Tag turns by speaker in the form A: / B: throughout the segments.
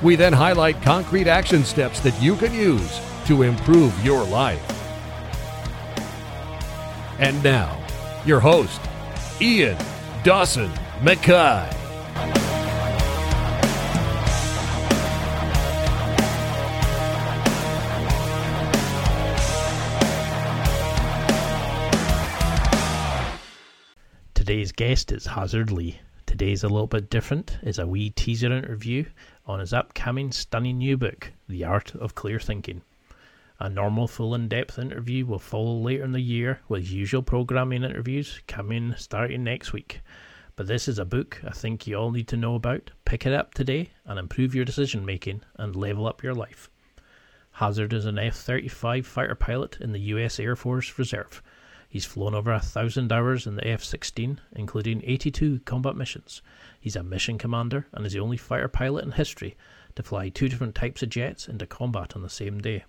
A: We then highlight concrete action steps that you can use to improve your life. And now, your host, Ian Dawson McKay.
B: Today's guest is Hasard Lee. Today's a little bit different. It's a wee teaser interview on his upcoming stunning new book, The Art of Clear Thinking. A normal full in depth interview will follow later in the year with usual programming interviews coming starting next week. But this is a book I think you all need to know about. Pick it up today and improve your decision making and level up your life. Hasard is an F 35 fighter pilot in the US Air Force Reserve He's flown over a thousand hours in the F 16, including 82 combat missions. He's a mission commander and is the only fighter pilot in history to fly two different types of jets into combat on the same day.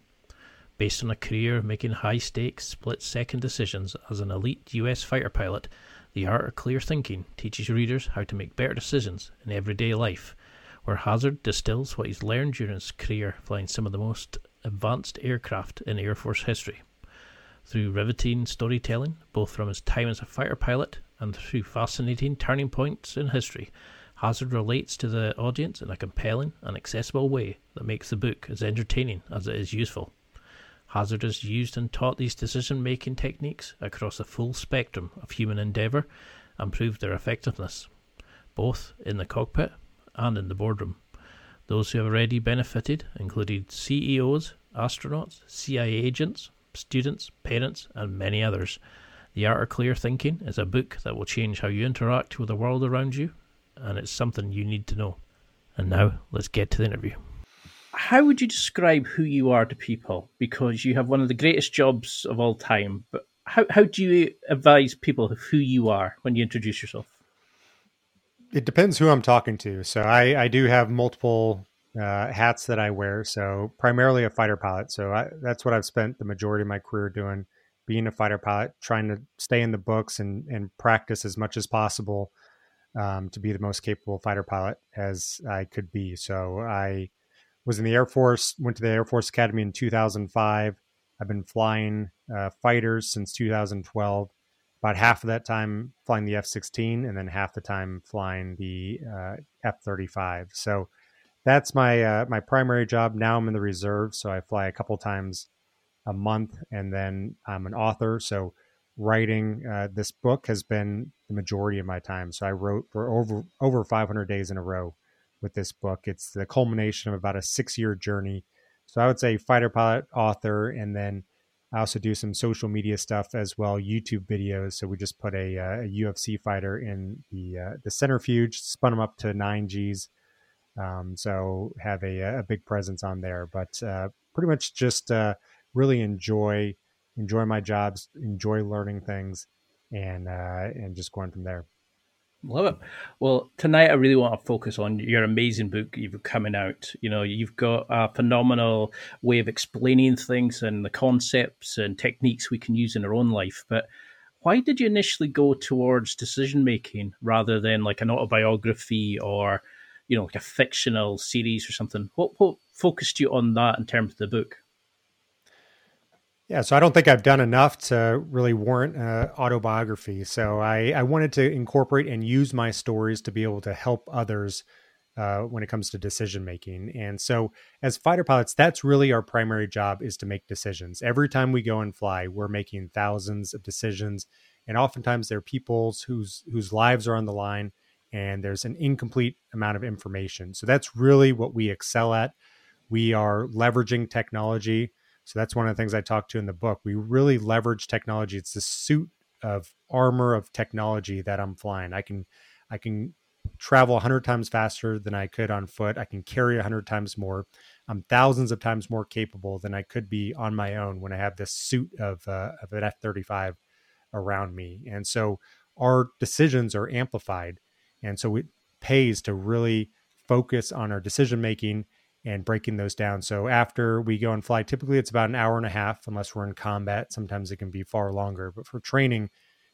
B: Based on a career making high stakes, split second decisions as an elite US fighter pilot, The Art of Clear Thinking teaches readers how to make better decisions in everyday life, where Hasard distills what he's learned during his career flying some of the most advanced aircraft in Air Force history through riveting storytelling, both from his time as a fighter pilot and through fascinating turning points in history. Hasard relates to the audience in a compelling and accessible way that makes the book as entertaining as it is useful. Hasard has used and taught these decision making techniques across the full spectrum of human endeavour and proved their effectiveness, both in the cockpit and in the boardroom. Those who have already benefited included CEOs, astronauts, CIA agents, students, parents, and many others. The Art of Clear Thinking is a book that will change how you interact with the world around you, and it's something you need to know. And now, let's get to the interview. How would you describe who you are to people? Because you have one of the greatest jobs of all time, but how, how do you advise people of who you are when you introduce yourself?
C: It depends who I'm talking to. So I, I do have multiple uh, hats that I wear. So primarily a fighter pilot. So I, that's what I've spent the majority of my career doing, being a fighter pilot, trying to stay in the books and, and practice as much as possible um, to be the most capable fighter pilot as I could be. So I was in the Air Force, went to the Air Force Academy in 2005. I've been flying uh, fighters since 2012. About half of that time flying the F 16, and then half the time flying the uh, F 35. So that's my uh, my primary job. Now I'm in the reserve, so I fly a couple times a month, and then I'm an author. So writing uh, this book has been the majority of my time. So I wrote for over over 500 days in a row with this book. It's the culmination of about a six year journey. So I would say fighter pilot, author, and then I also do some social media stuff as well, YouTube videos. So we just put a, uh, a UFC fighter in the uh, the centrifuge, spun him up to nine Gs um, so have a, a big presence on there, but uh, pretty much just uh, really enjoy enjoy my jobs, enjoy learning things, and uh, and just going from there.
B: Love it. Well, tonight I really want to focus on your amazing book you've coming out. You know, you've got a phenomenal way of explaining things and the concepts and techniques we can use in our own life. But why did you initially go towards decision making rather than like an autobiography or you know, like a fictional series or something. What what focused you on that in terms of the book?
C: Yeah, so I don't think I've done enough to really warrant uh, autobiography. So I, I wanted to incorporate and use my stories to be able to help others uh, when it comes to decision making. And so, as fighter pilots, that's really our primary job is to make decisions. Every time we go and fly, we're making thousands of decisions, and oftentimes they're people's whose whose lives are on the line and there's an incomplete amount of information. So that's really what we excel at. We are leveraging technology. So that's one of the things I talk to in the book. We really leverage technology. It's the suit of armor of technology that I'm flying. I can I can travel 100 times faster than I could on foot. I can carry 100 times more. I'm thousands of times more capable than I could be on my own when I have this suit of, uh, of an F 35 around me. And so our decisions are amplified. And so it pays to really focus on our decision making and breaking those down. So after we go and fly, typically it's about an hour and a half, unless we're in combat. Sometimes it can be far longer, but for training,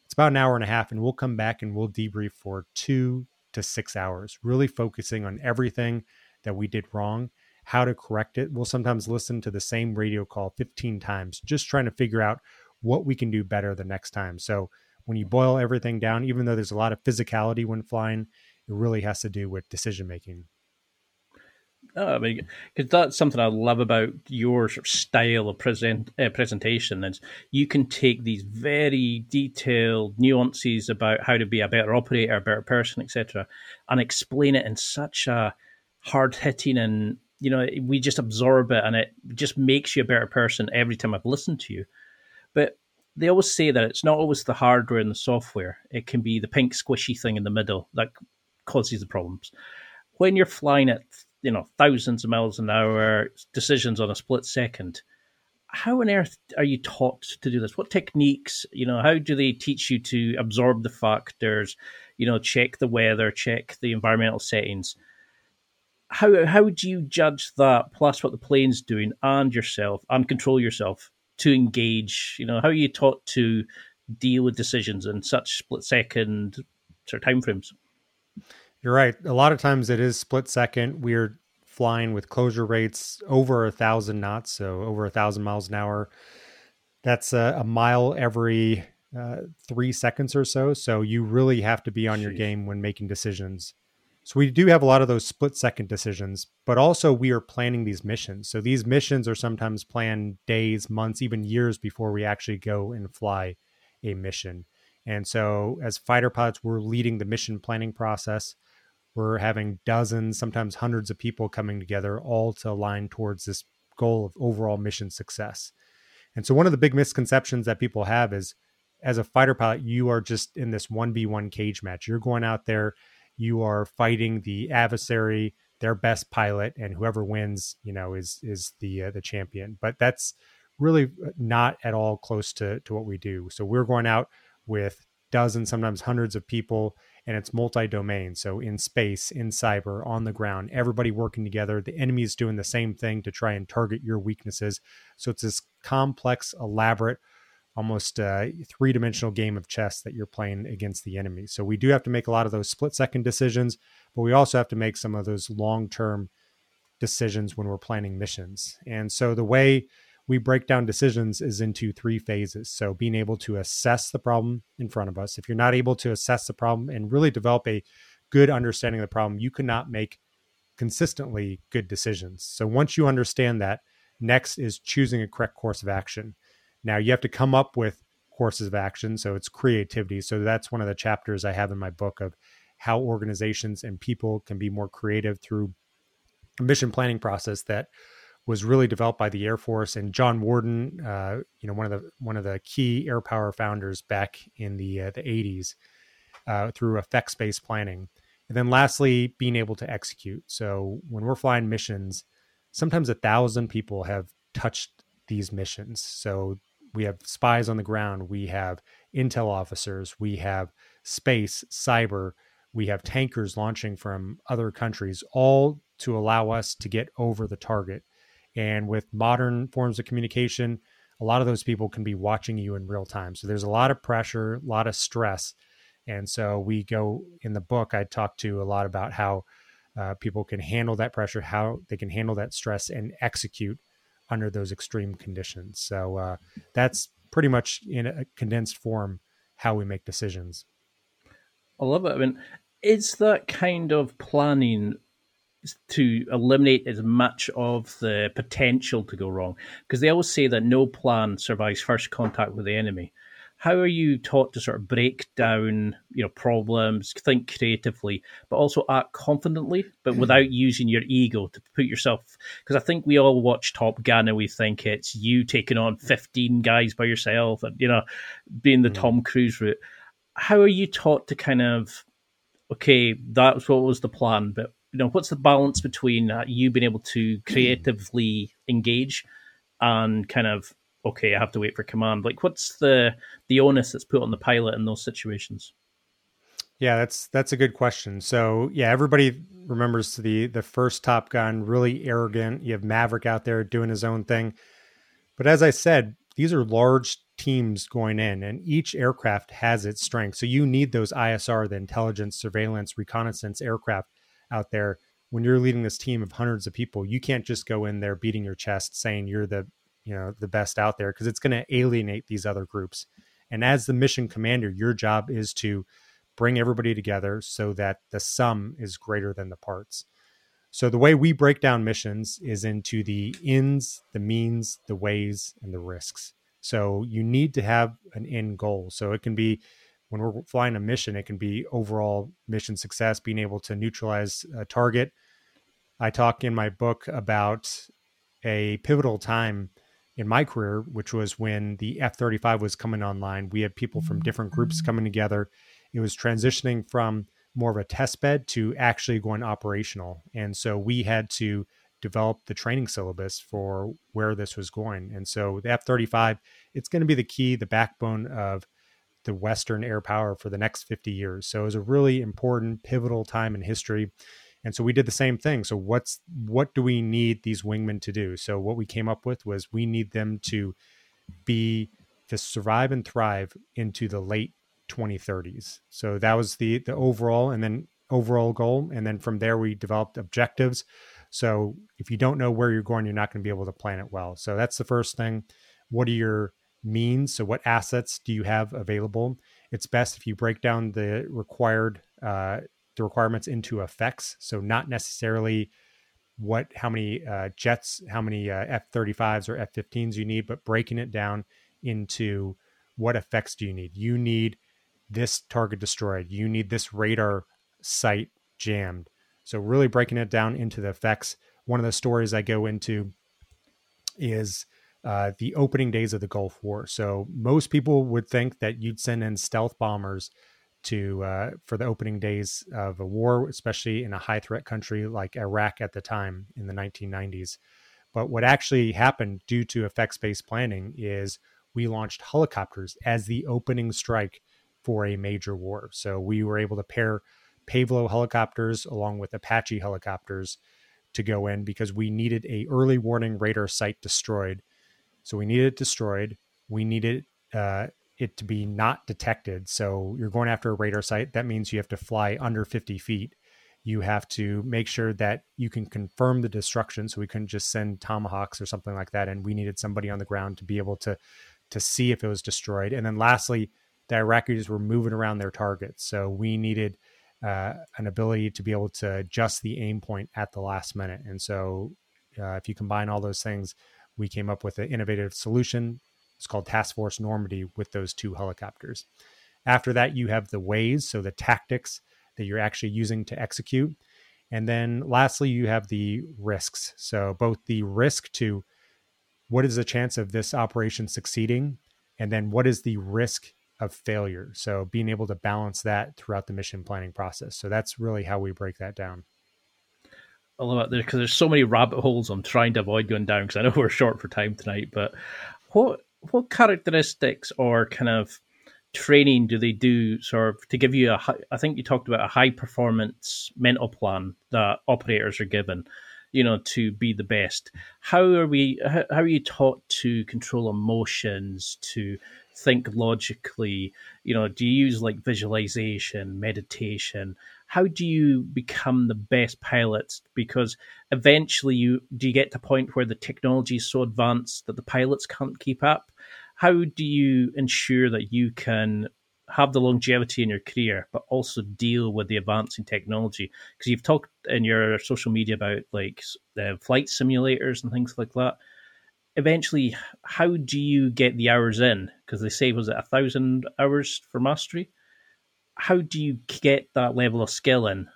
C: it's about an hour and a half. And we'll come back and we'll debrief for two to six hours, really focusing on everything that we did wrong, how to correct it. We'll sometimes listen to the same radio call 15 times, just trying to figure out what we can do better the next time. So when you boil everything down, even though there's a lot of physicality when flying, it really has to do with decision making.
B: Oh, I mean, because that's something I love about your sort of style of present uh, presentation is you can take these very detailed nuances about how to be a better operator, a better person, etc., and explain it in such a hard hitting and you know we just absorb it and it just makes you a better person every time I've listened to you. But they always say that it's not always the hardware and the software; it can be the pink squishy thing in the middle that causes the problems. When you're flying at you know thousands of miles an hour, decisions on a split second. How on earth are you taught to do this? What techniques, you know, how do they teach you to absorb the factors, you know, check the weather, check the environmental settings? How how do you judge that plus what the plane's doing and yourself and control yourself to engage? You know, how are you taught to deal with decisions in such split second sort of timeframes?
C: You're right. A lot of times it is split second. We're flying with closure rates over a thousand knots, so over a thousand miles an hour. That's a, a mile every uh, three seconds or so. So you really have to be on Jeez. your game when making decisions. So we do have a lot of those split second decisions, but also we are planning these missions. So these missions are sometimes planned days, months, even years before we actually go and fly a mission. And so as fighter pilots, we're leading the mission planning process. We're having dozens, sometimes hundreds of people coming together, all to align towards this goal of overall mission success. And so, one of the big misconceptions that people have is as a fighter pilot, you are just in this 1v1 cage match. You're going out there, you are fighting the adversary, their best pilot, and whoever wins, you know, is is the uh, the champion. But that's really not at all close to to what we do. So we're going out with dozens, sometimes hundreds of people and it's multi-domain so in space in cyber on the ground everybody working together the enemy is doing the same thing to try and target your weaknesses so it's this complex elaborate almost uh, three-dimensional game of chess that you're playing against the enemy so we do have to make a lot of those split-second decisions but we also have to make some of those long-term decisions when we're planning missions and so the way we break down decisions is into three phases. So being able to assess the problem in front of us. If you're not able to assess the problem and really develop a good understanding of the problem, you cannot make consistently good decisions. So once you understand that, next is choosing a correct course of action. Now you have to come up with courses of action. So it's creativity. So that's one of the chapters I have in my book of how organizations and people can be more creative through a mission planning process that was really developed by the Air Force and John Warden, uh, you know, one of the one of the key air power founders back in the uh, the 80s uh, through effects based planning. And then lastly, being able to execute. So when we're flying missions, sometimes a thousand people have touched these missions. So we have spies on the ground, we have intel officers, we have space, cyber, we have tankers launching from other countries, all to allow us to get over the target and with modern forms of communication, a lot of those people can be watching you in real time. So there's a lot of pressure, a lot of stress. And so we go in the book, I talk to a lot about how uh, people can handle that pressure, how they can handle that stress and execute under those extreme conditions. So uh, that's pretty much in a condensed form how we make decisions.
B: I love it. I mean, is that kind of planning to eliminate as much of the potential to go wrong because they always say that no plan survives first contact with the enemy how are you taught to sort of break down you know problems think creatively but also act confidently but mm. without using your ego to put yourself because i think we all watch top gun and we think it's you taking on 15 guys by yourself and you know being the mm. tom cruise route how are you taught to kind of okay, that's what was the plan, but you know, what's the balance between uh, you being able to creatively engage and kind of okay, I have to wait for command. Like, what's the the onus that's put on the pilot in those situations?
C: Yeah, that's that's a good question. So yeah, everybody remembers the the first Top Gun, really arrogant. You have Maverick out there doing his own thing, but as I said, these are large teams going in, and each aircraft has its strength. So you need those ISR, the intelligence, surveillance, reconnaissance aircraft out there. When you're leading this team of hundreds of people, you can't just go in there beating your chest saying you're the you know the best out there because it's going to alienate these other groups. And as the mission commander, your job is to bring everybody together so that the sum is greater than the parts. So the way we break down missions is into the ins, the means, the ways, and the risks. So you need to have an end goal. So it can be when we're flying a mission, it can be overall mission success, being able to neutralize a target. I talk in my book about a pivotal time in my career, which was when the F 35 was coming online. We had people from different groups mm-hmm. coming together. It was transitioning from more of a test bed to actually going operational. And so we had to develop the training syllabus for where this was going. And so the F 35, it's going to be the key, the backbone of the Western air power for the next 50 years. So it was a really important, pivotal time in history. And so we did the same thing. So what's what do we need these wingmen to do? So what we came up with was we need them to be to survive and thrive into the late 2030s. So that was the the overall and then overall goal and then from there we developed objectives. So if you don't know where you're going, you're not going to be able to plan it well. So that's the first thing. What are your means? So what assets do you have available? It's best if you break down the required uh, the requirements into effects. So not necessarily what how many uh, jets, how many uh, F-35s or F-15s you need, but breaking it down into what effects do you need? You need this target destroyed. You need this radar site jammed. So really breaking it down into the effects. One of the stories I go into is uh, the opening days of the Gulf War. So most people would think that you'd send in stealth bombers to uh, for the opening days of a war, especially in a high threat country like Iraq at the time in the 1990s. But what actually happened due to effects based planning is we launched helicopters as the opening strike for a major war. So we were able to pair Pave Low helicopters along with Apache helicopters to go in because we needed a early warning radar site destroyed. So we needed it destroyed. We needed uh, it to be not detected. So you're going after a radar site. That means you have to fly under 50 feet. You have to make sure that you can confirm the destruction. So we couldn't just send tomahawks or something like that. And we needed somebody on the ground to be able to to see if it was destroyed. And then lastly, the Iraqis were moving around their targets. So we needed uh, an ability to be able to adjust the aim point at the last minute. And so uh, if you combine all those things, we came up with an innovative solution it's called Task Force Normandy with those two helicopters. After that, you have the ways, so the tactics that you're actually using to execute. And then lastly, you have the risks. So both the risk to what is the chance of this operation succeeding, and then what is the risk of failure. So being able to balance that throughout the mission planning process. So that's really how we break that down.
B: I love it there because there's so many rabbit holes I'm trying to avoid going down because I know we're short for time tonight. But what what characteristics or kind of training do they do sort of to give you a high, I think you talked about a high performance mental plan that operators are given you know to be the best how are we how, how are you taught to control emotions to think logically you know do you use like visualization meditation how do you become the best pilots? Because eventually, you do you get to a point where the technology is so advanced that the pilots can't keep up. How do you ensure that you can have the longevity in your career, but also deal with the advancing technology? Because you've talked in your social media about like the flight simulators and things like that. Eventually, how do you get the hours in? Because they say was it a thousand hours for mastery? how do you get that level of skill in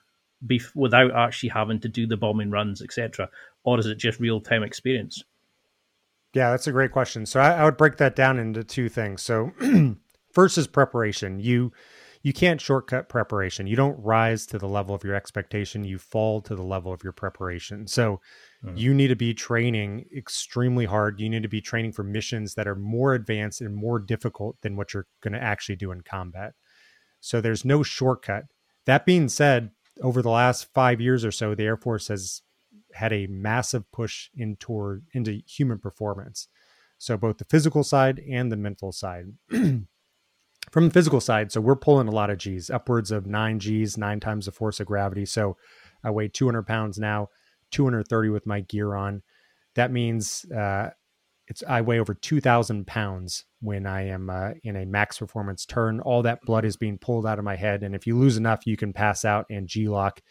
B: without actually having to do the bombing runs, etc., or is it just real time experience?
C: Yeah, that's a great question. So I, I would break that down into two things. So first is preparation. You you can't shortcut preparation. You don't rise to the level of your expectation, you fall to the level of your preparation. So mm-hmm. you need to be training extremely hard. You need to be training for missions that are more advanced and more difficult than what you're going to actually do in combat. So there's no shortcut. That being said, over the last 5 years or so, the Air Force has had a massive push in toward into human performance. So both the physical side and the mental side. From the physical side, so we're pulling a lot of G's, upwards of nine G's, nine times the force of gravity. So I weigh 200 pounds now, 230 with my gear on. That means uh, it's I weigh over 2,000 pounds when I am uh, in a max performance turn. All that blood is being pulled out of my head, and if you lose enough, you can pass out and G lock.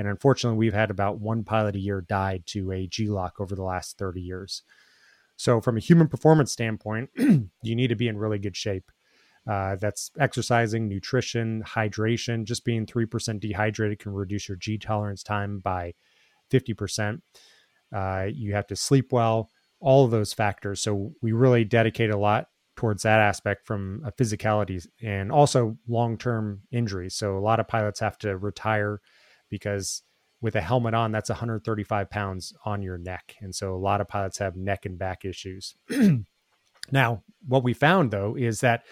C: And unfortunately, we've had about one pilot a year died to a G lock over the last 30 years. So, from a human performance standpoint, you need to be in really good shape. Uh, that's exercising, nutrition, hydration. Just being 3% dehydrated can reduce your G tolerance time by 50%. Uh, you have to sleep well, all of those factors. So, we really dedicate a lot towards that aspect from a physicality and also long term injuries. So, a lot of pilots have to retire because with a helmet on, that's 135 pounds on your neck. And so a lot of pilots have neck and back issues. now, what we found though is that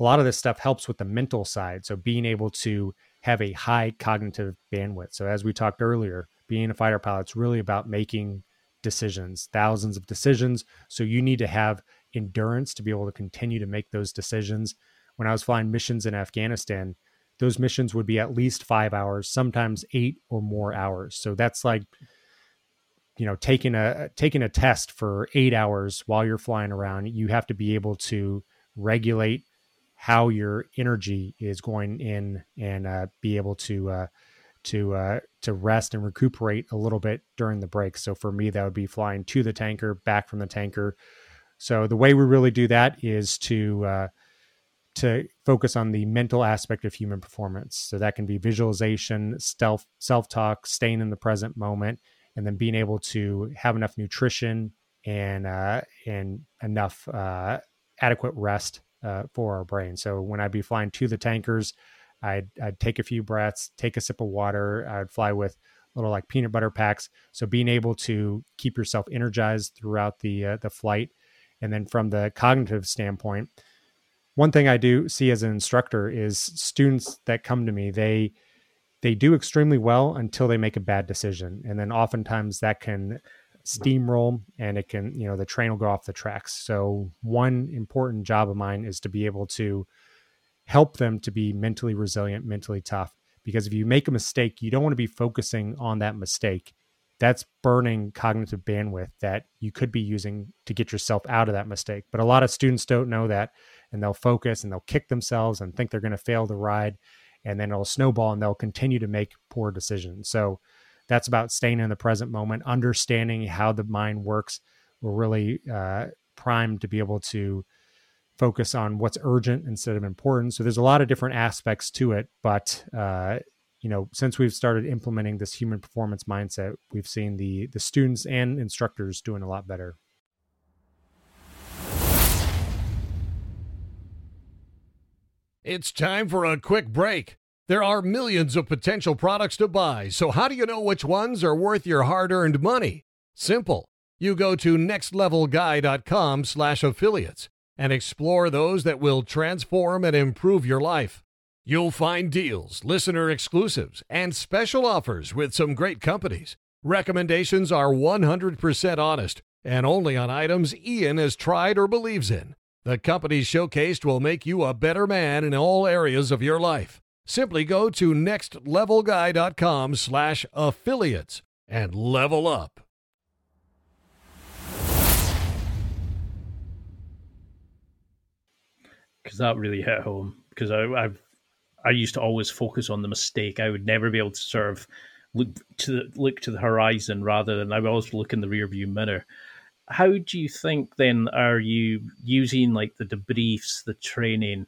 C: a lot of this stuff helps with the mental side. So being able to have a high cognitive bandwidth. So as we talked earlier, being a fighter pilot is really about making decisions, thousands of decisions. So you need to have endurance to be able to continue to make those decisions. When I was flying missions in Afghanistan, those missions would be at least five hours, sometimes eight or more hours. So that's like, you know, taking a taking a test for eight hours while you're flying around. You have to be able to regulate how your energy is going in and uh, be able to uh, to uh, to rest and recuperate a little bit during the break. So for me, that would be flying to the tanker, back from the tanker. So the way we really do that is to uh, to focus on the mental aspect of human performance. So that can be visualization, self self talk, staying in the present moment, and then being able to have enough nutrition and uh, and enough uh, adequate rest uh, for our brain. So when I'd be flying to the tankers, I'd I'd take a few breaths, take a sip of water. I'd fly with little like peanut butter packs. So being able to keep yourself energized throughout the uh, the flight, and then from the cognitive standpoint one thing I do see as an instructor is students that come to me, they they do extremely well until they make a bad decision. And then oftentimes that can steamroll and it can, you know, the train will go off the tracks. So one important job of mine is to be able to help them to be mentally resilient, mentally tough. Because if you make a mistake, you don't want to be focusing on that mistake that's burning cognitive bandwidth that you could be using to get yourself out of that mistake. But a lot of students don't know that and they'll focus and they'll kick themselves and think they're going to fail the ride and then it'll snowball and they'll continue to make poor decisions. So that's about staying in the present moment, understanding how the mind works. We're really uh, primed to be able to focus on what's urgent instead of important. So there's a lot of different aspects to it, but uh, you know, since we've started implementing this human performance mindset, we've seen the the students and instructors doing a lot better.
A: It's time for a quick break. There are millions of potential products to buy, so how do you know which ones are worth your hard-earned money? Simple. You go to nextlevelguy.com/affiliates and explore those that will transform and improve your life. You'll find deals, listener exclusives, and special offers with some great companies. Recommendations are 100% honest and only on items Ian has tried or believes in. The companies showcased will make you a better man in all areas of your life. Simply go to nextlevelguy.com slash affiliates and level up.
B: Because that really hit home. Because I've I used to always focus on the mistake. I would never be able to sort of look to the, look to the horizon rather than I would always look in the rearview mirror. How do you think then are you using like the debriefs, the training?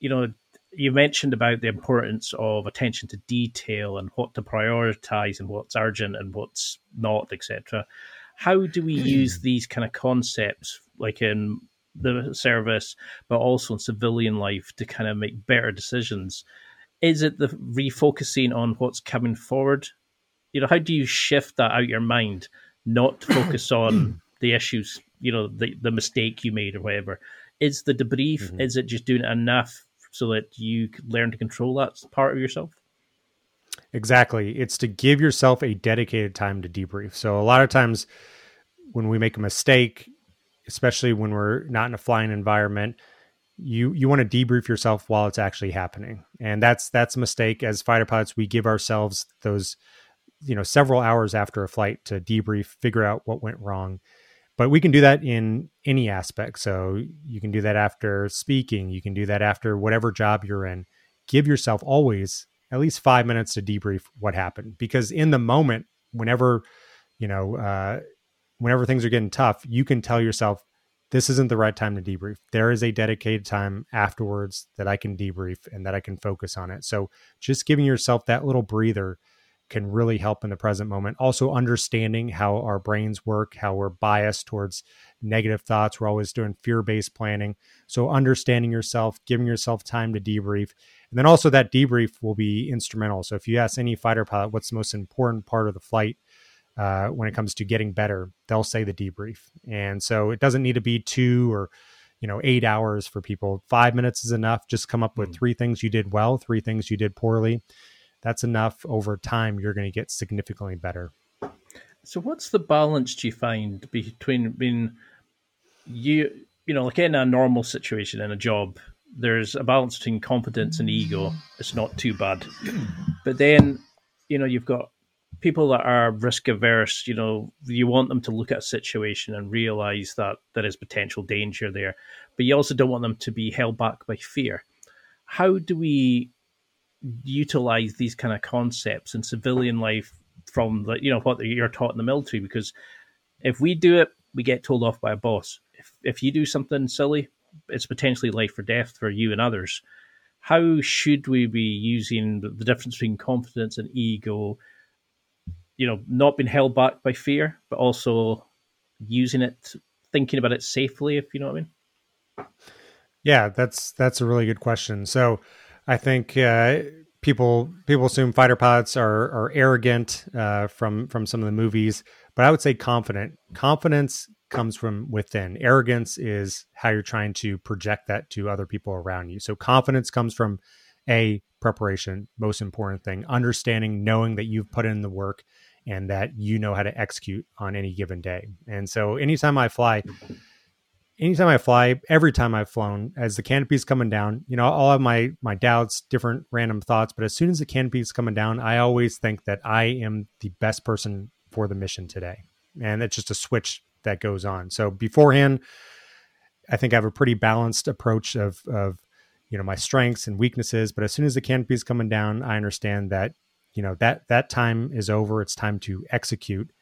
B: You know, you mentioned about the importance of attention to detail and what to prioritize and what's urgent and what's not, etc. How do we hmm. use these kind of concepts, like in the service, but also in civilian life to kind of make better decisions. Is it the refocusing on what's coming forward? You know, how do you shift that out your mind, not focus on the issues, you know, the, the mistake you made or whatever? Is the debrief, mm-hmm. is it just doing it enough so that you learn to control that part of yourself?
C: Exactly. It's to give yourself a dedicated time to debrief. So a lot of times when we make a mistake, especially when we're not in a flying environment, you you want to debrief yourself while it's actually happening. And that's that's a mistake as fighter pilots we give ourselves those you know several hours after a flight to debrief, figure out what went wrong. But we can do that in any aspect. So you can do that after speaking, you can do that after whatever job you're in. Give yourself always at least five minutes to debrief what happened because in the moment whenever you know uh, whenever things are getting tough you can tell yourself this isn't the right time to debrief there is a dedicated time afterwards that i can debrief and that i can focus on it so just giving yourself that little breather can really help in the present moment. Also, understanding how our brains work, how we're biased towards negative thoughts. We're always doing fear based planning. So, understanding yourself, giving yourself time to debrief. And then also, that debrief will be instrumental. So, if you ask any fighter pilot what's the most important part of the flight, uh, when it comes to getting better, they'll say the debrief. And so it doesn't need to be two or you know eight hours for people. Five minutes is enough. Just come up with hmm. three things you did well, three things you did poorly, that's enough over time you're going to get significantly better.
B: So what's the balance do you find between being you you know like in a normal situation in a job there's a balance between confidence and ego it's not too bad. But then you know you've got people that are risk averse you know you want them to look at a situation and realize that there is potential danger there but you also don't want them to be held back by fear. How do we utilize these kind of concepts in civilian life from the you know what you're taught in the military because if we do it we get told off by a boss. If if you do something silly it's potentially life or death for you and others. How should we be using the, difference between confidence and ego? You know not being held back by fear but also using it thinking about it safely if you know what i mean?
C: Yeah that's that's a really good question. So I think uh, people people assume fighter pilots are are arrogant uh, from from some of the movies, but I would say confident. Confidence comes from within. Arrogance is how you're trying to project that to other people around you. So confidence comes from a preparation, most important thing, understanding, knowing that you've put in the work and that you know how to execute on any given day. And so anytime I fly anytime I fly, every time I've flown, as the canopy's coming down, you know, I'll have my my doubts, different random thoughts, but as soon as the canopy's coming down, I always think that I am the best person for the mission today. And it's just a switch that goes on. So beforehand, I think I have a pretty balanced approach of of you know my strengths and weaknesses, but as soon as the canopy's coming down, I understand that you know that that time is over. It's time to execute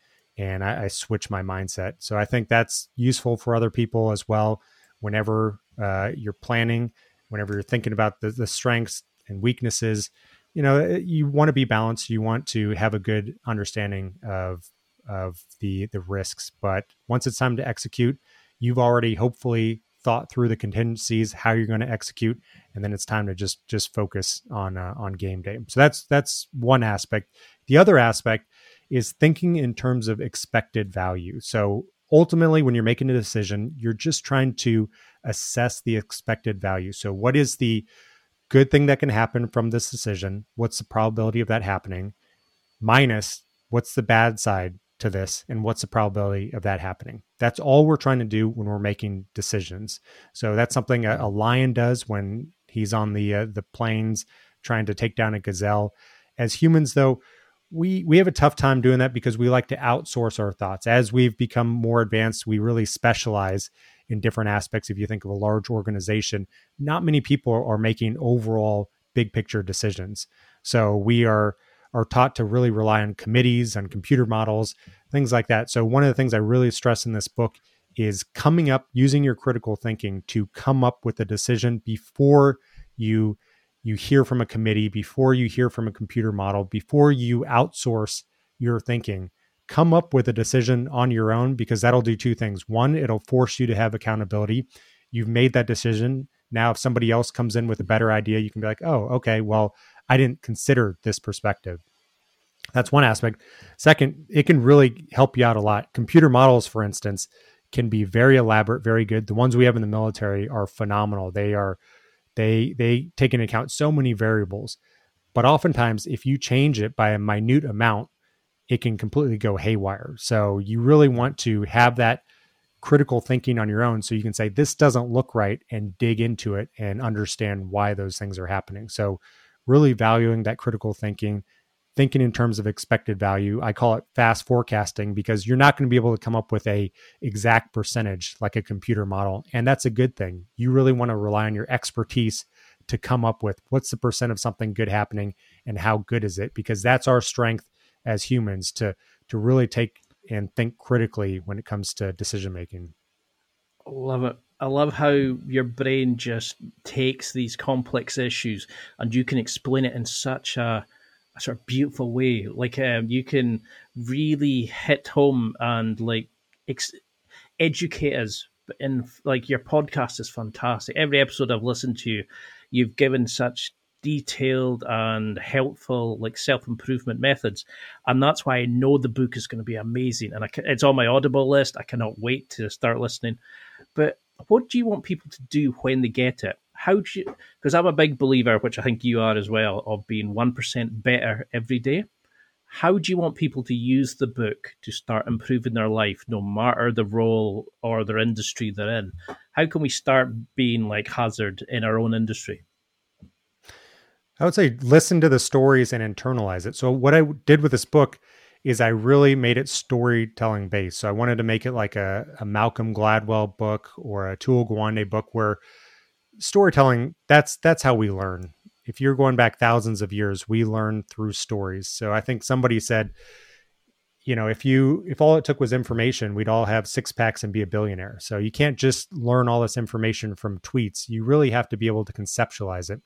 C: and I, I switch my mindset. So I think that's useful for other people as well. Whenever uh, you're planning, whenever you're thinking about the, the strengths and weaknesses, you know, eh, you want to be balanced. You want to have a good understanding of of the the risks. But once it's time to execute, you've already hopefully thought through the contingencies, how you're going to execute, and then it's time to just just focus on uh, on game day. So that's that's one aspect. The other aspect is thinking in terms of expected value. So ultimately, when you're making a decision, you're just trying to assess the expected value. So, what is the good thing that can happen from this decision? What's the probability of that happening? Minus what's the bad side to this and what's the probability of that happening? That's all we're trying to do when we're making decisions. So, that's something a, a lion does when he's on the uh, the plains trying to take down a gazelle. As humans, though, we we have a tough time doing that because we like to outsource our thoughts. As we've become more advanced we really specialize in different aspects. If you think of a large organization not many people are making overall big picture decisions. So we are are taught to really rely on committees on computer models things like that. So one of the things i really stress in this book is coming up using your critical thinking to come up with a decision before you you hear from a committee, before you hear from a computer model, before you outsource your thinking, come up with a decision on your own because that'll do two things. One, it'll force you to have accountability. you've made that decision. Now, if somebody else comes in with a better idea, you can be like, oh, okay, well, I didn't consider this perspective. That's one aspect. Second, it can really help you out a lot. Computer models, for instance, can be very elaborate, very good. The ones we have in the military are phenomenal. They are they they take into account so many variables. But oftentimes if you change it by a minute amount, it can completely go haywire. So you really want to have that critical thinking on your own so you can say this doesn't look right and dig into it and understand why those things are happening. So really valuing that critical thinking thinking in terms of expected value. I call it fast forecasting because you're not going to be able to come up with a exact percentage like a computer model, and that's a good thing. You really want to rely on your expertise to come up with what's the percent of something good happening and how good is it because that's our strength as humans to to really take and think critically when it comes to decision making.
B: Love it. I love how your brain just takes these complex issues and you can explain it in such a a sort of beautiful way. Like um, you can really hit home and like ex- educate us. In like your podcast is fantastic. Every episode I've listened to, you've given such detailed and helpful like self improvement methods, and that's why I know the book is going to be amazing. And I, it's on my Audible list. I cannot wait to start listening. But what do you want people to do when they get it? How do you because i'm a big believer which i think you are as well of being 1% better every day. How do you want people to use the book to start improving their life no matter the role or their industry they're in? How can we start being like hasard in our own industry?
C: I would say listen to the stories and internalize it. So what i did with this book is i really made it storytelling based. So i wanted to make it like a, a malcolm gladwell book or a Atul Gawande book where storytelling that's that's how we learn. If you're going back thousands of years we learn through stories. So i think somebody said you know if you if all it took was information we'd all have six packs and be a billionaire. So you can't just learn all this information from tweets. You really have to be able to conceptualize it.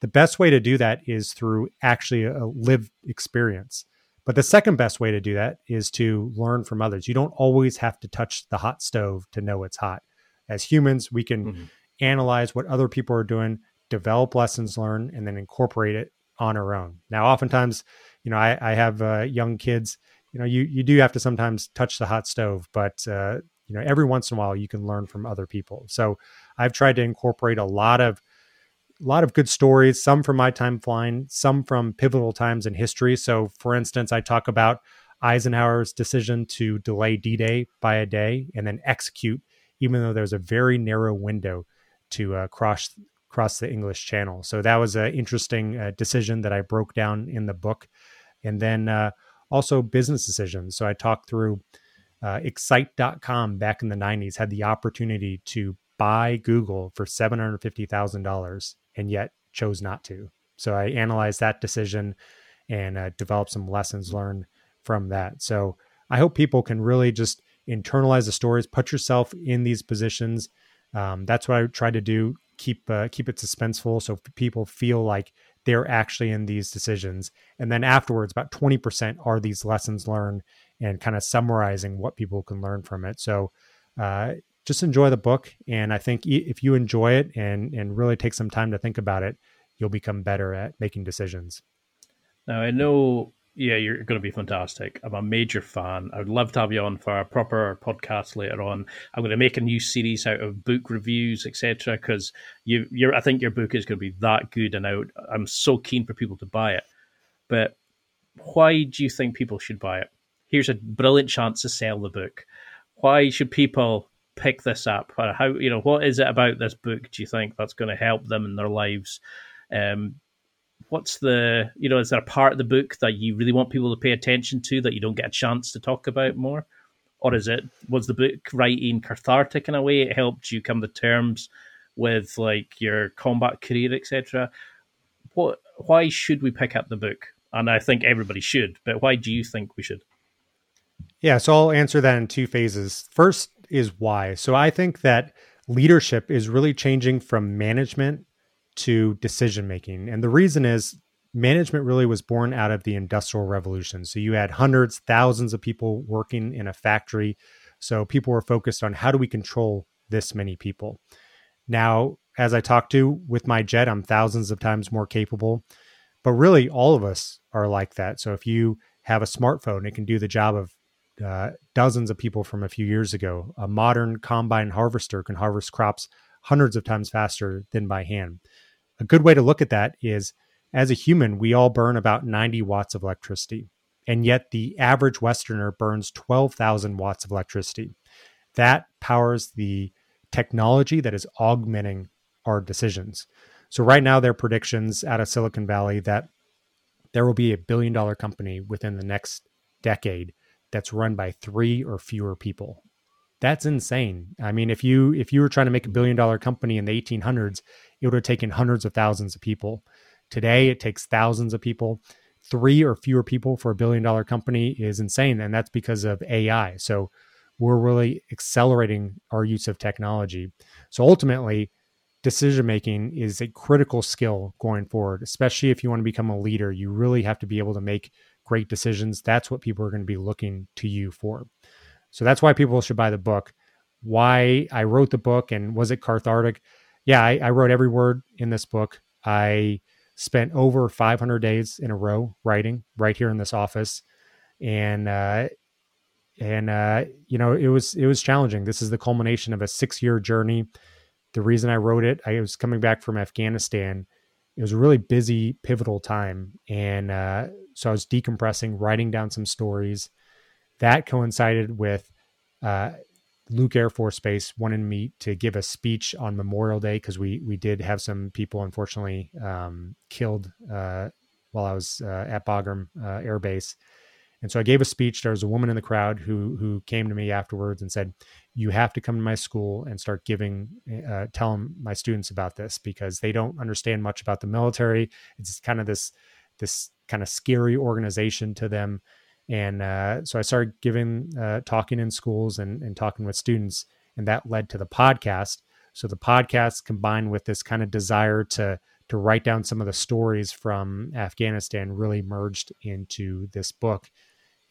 C: The best way to do that is through actually a lived experience. But the second best way to do that is to learn from others. You don't always have to touch the hot stove to know it's hot. As humans we can mm-hmm analyze what other people are doing, develop lessons learned, and then incorporate it on our own. Now, oftentimes, you know, I, I have uh, young kids. You know, you you do have to sometimes touch the hot stove, but uh, you know, every once in a while, you can learn from other people. So, I've tried to incorporate a lot of a lot of good stories, some from my time flying, some from pivotal times in history. So, for instance, I talk about Eisenhower's decision to delay D Day by a day and then execute, even though there's a very narrow window to uh, cross cross the English Channel. So that was an interesting uh, decision that I broke down in the book, and then uh, also business decisions. So I talked through uh, Excite.com back in the '90s had the opportunity to buy Google for seven hundred fifty thousand dollars, and yet chose not to. So I analyzed that decision and uh, developed some lessons learned from that. So I hope people can really just internalize the stories, put yourself in these positions um, that's what I try to do. Keep uh, keep it suspenseful so people feel like they're actually in these decisions. And then afterwards, about twenty percent are these lessons learned and kind of summarizing what people can learn from it. So uh, just enjoy the book, and I think if you enjoy it and and really take some time to think about it, you'll become better at making decisions.
B: Now I know yeah, you're going to be fantastic. I'm a major fan. I would love to have you on for a proper podcast later on. I'm going to make a new series out of book reviews, etc. Because you, you're, I think your book is going to be that good, and I would, I'm so keen for people to buy it. But why do you think people should buy it? Here's a brilliant chance to sell the book. Why should people pick this up? How you know what is it about this book? Do you think that's going to help them in their lives? Um, what's the you know is there a part of the book that you really want people to pay attention to that you don't get a chance to talk about more? Or is it was the book writing cathartic in a way? It helped you come to terms with like your combat career etc what why should we pick up the book? And i think everybody should but why do you think we should?
C: Yeah so i'll answer that in two phases. First is why. So i think that leadership is really changing from management to decision making. And the reason is management really was born out of the industrial revolution. So you had hundreds, thousands of people working in a factory. So people were focused on how do we control this many people. Now, as I talk to with my jet, I'm thousands of times more capable. But really, all of us are like that. So if you have a smartphone, it can do the job of uh, dozens of people from a few years ago. A modern combine harvester can harvest crops hundreds of times faster than by hand. A good way to look at that is as a human, we all burn about 90 watts of electricity. And yet the average Westerner burns 12,000 watts of electricity. That powers the technology that is augmenting our decisions. So, right now, there are predictions out of Silicon Valley that there will be a billion dollar company within the next decade that's run by three or fewer people. That's insane. I mean, if you if you were trying to make a billion dollar company in the 1800s, it would have taken hundreds of thousands of people. Today, it takes thousands of people. Three or fewer people for a billion dollar company is insane, and that's because of AI. So we're really accelerating our use of technology. So ultimately, decision making is a critical skill going forward, especially if you want to become a leader. You really have to be able to make great decisions. That's what people are going to be looking to you for. So that's why people should buy the book. Why I wrote the book and was it cathartic? Yeah, I, I wrote every word in this book. I spent over 500 days in a row writing right here in this office, and uh, and uh, you know it was it was challenging. This is the culmination of a six year journey. The reason I wrote it, I was coming back from Afghanistan. It was a really busy, pivotal time, and uh, so I was decompressing, writing down some stories. That coincided with uh, Luke Air Force Base wanted me to give a speech on Memorial Day because we we did have some people unfortunately um, killed uh, while I was uh, at Bagram uh, Air Base, and so I gave a speech. There was a woman in the crowd who who came to me afterwards and said, "You have to come to my school and start giving, uh, telling my students about this because they don't understand much about the military. It's kind of this this kind of scary organization to them." And uh, so I started giving, uh, talking in schools and, and talking with students, and that led to the podcast. So the podcast combined with this kind of desire to to write down some of the stories from Afghanistan really merged into this book.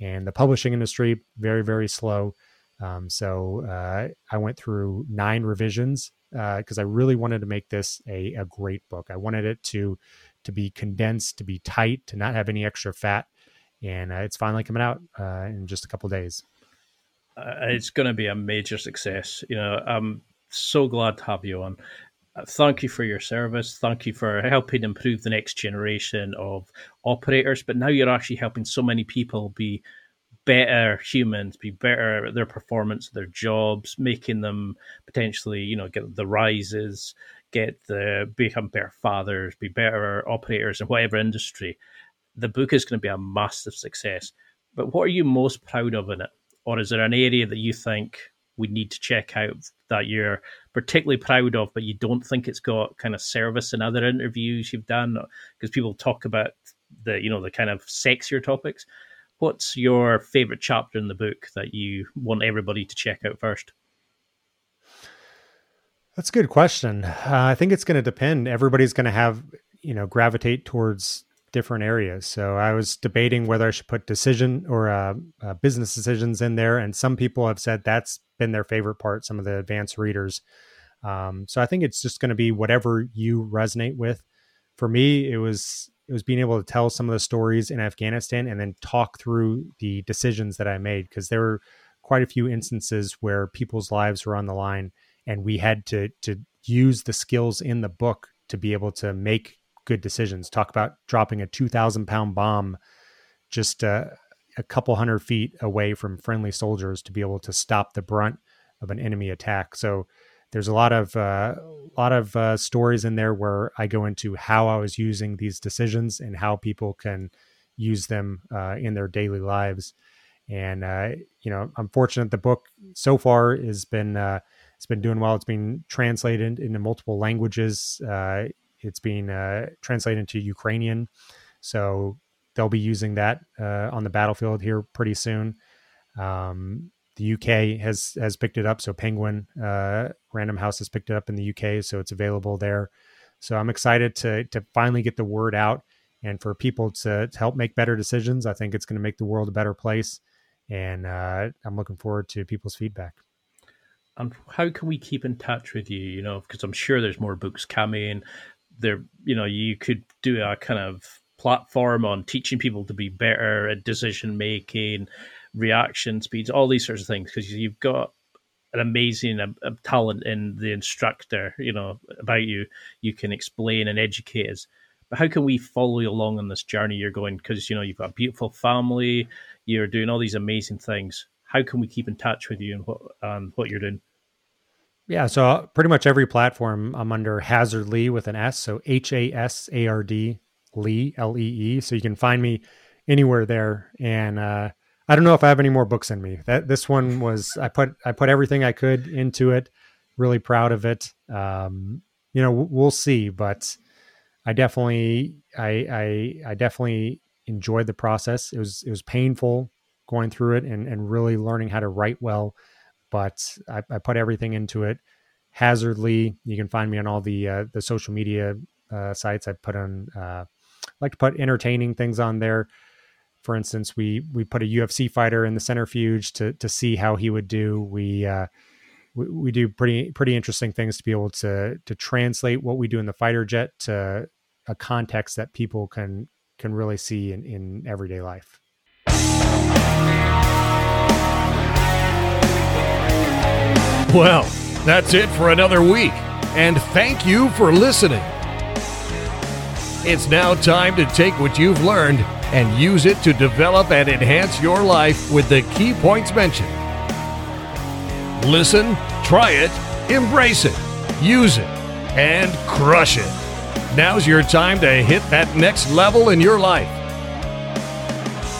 C: And the publishing industry very very slow. Um, so uh, I went through nine revisions because uh, I really wanted to make this a, a great book. I wanted it to to be condensed, to be tight, to not have any extra fat and uh, it's finally coming out uh, in just a couple days.
B: Uh, it's going to be a major success. You know, I'm so glad to have you on. Uh, thank you for your service. Thank you for helping improve the next generation of operators. But now you're actually helping so many people be better humans, be better at their performance, their jobs, making them potentially, you know, get the rises, get the become better fathers, be better operators in whatever industry the book is going to be a massive success. But what are you most proud of in it? Or is there an area that you think we need to check out that you're particularly proud of, but you don't think it's got kind of service in other interviews you've done? Because people talk about the, you know, the kind of sexier topics. What's your favorite chapter in the book that you want everybody to check out first?
C: That's a good question. Uh, I think it's going to depend. Everybody's going to have, you know, gravitate towards different areas. So I was debating whether I should put decision or uh, uh, business decisions in there, and some people have said that's been their favorite part. Some of the advanced readers. Um, so I think it's just going to be whatever you resonate with. For me, it was it was being able to tell some of the stories in Afghanistan and then talk through the decisions that I made because there were quite a few instances where people's lives were on the line, and we had to to use the skills in the book to be able to make good decisions. Talk about dropping a 2,000 pound bomb just uh, a couple hundred feet away from friendly soldiers to be able to stop the brunt of an enemy attack. So there's a lot of uh, a lot of uh, stories in there where I go into how I was using these decisions and how people can use them uh, in their daily lives. And uh, you know, I'm fortunate the book so far has been uh, it's been doing well. It's been translated into multiple languages. It's being uh, translated into Ukrainian, so they'll be using that uh, on the battlefield here pretty soon. Um, the UK has has picked it up, so Penguin uh, Random House has picked it up in the UK, so it's available there. So I'm excited to to finally get the word out and for people to, to help make better decisions. I think it's going to make the world a better place, and uh, I'm looking forward to people's feedback.
B: and how can we keep in touch with you? You know, because I'm sure there's more books coming. There, you know, you could do a kind of platform on teaching people to be better at decision making, reaction speeds, all these sorts of things. Because you've got an amazing talent in the instructor, you know, about you. You can explain and educate us. But how can we follow you along on this journey you're going? Because you know you've got a beautiful family, you're doing all these amazing things. How can we keep in touch with you and what um, what you're doing?
C: Yeah, so uh, pretty much every platform I'm under Hasard Lee with an S, so H A S A R D Lee L E E. So you can find me anywhere there, and uh, I don't know if I have any more books in me. That this one was I put I put everything I could into it. Really proud of it. Um, you know, we'll see, but I definitely I I I definitely enjoyed the process. It was it was painful going through it and and really learning how to write well, but I, I put everything into it. Hasard Lee, you can find me on all the uh, the social media uh, sites. I put on uh, like to put entertaining things on there for instance, we we put a UFC fighter in the centrifuge to to see how he would do. We uh, we, we do pretty pretty interesting things to be able to to translate what we do in the fighter jet to a context that people can can really see in, in everyday life.
A: Well, that's it for another week, and thank you for listening. It's now time to take what you've learned and use it to develop and enhance your life with the key points mentioned. Listen, try it, embrace it, use it, and crush it. Now's your time to hit that next level in your life.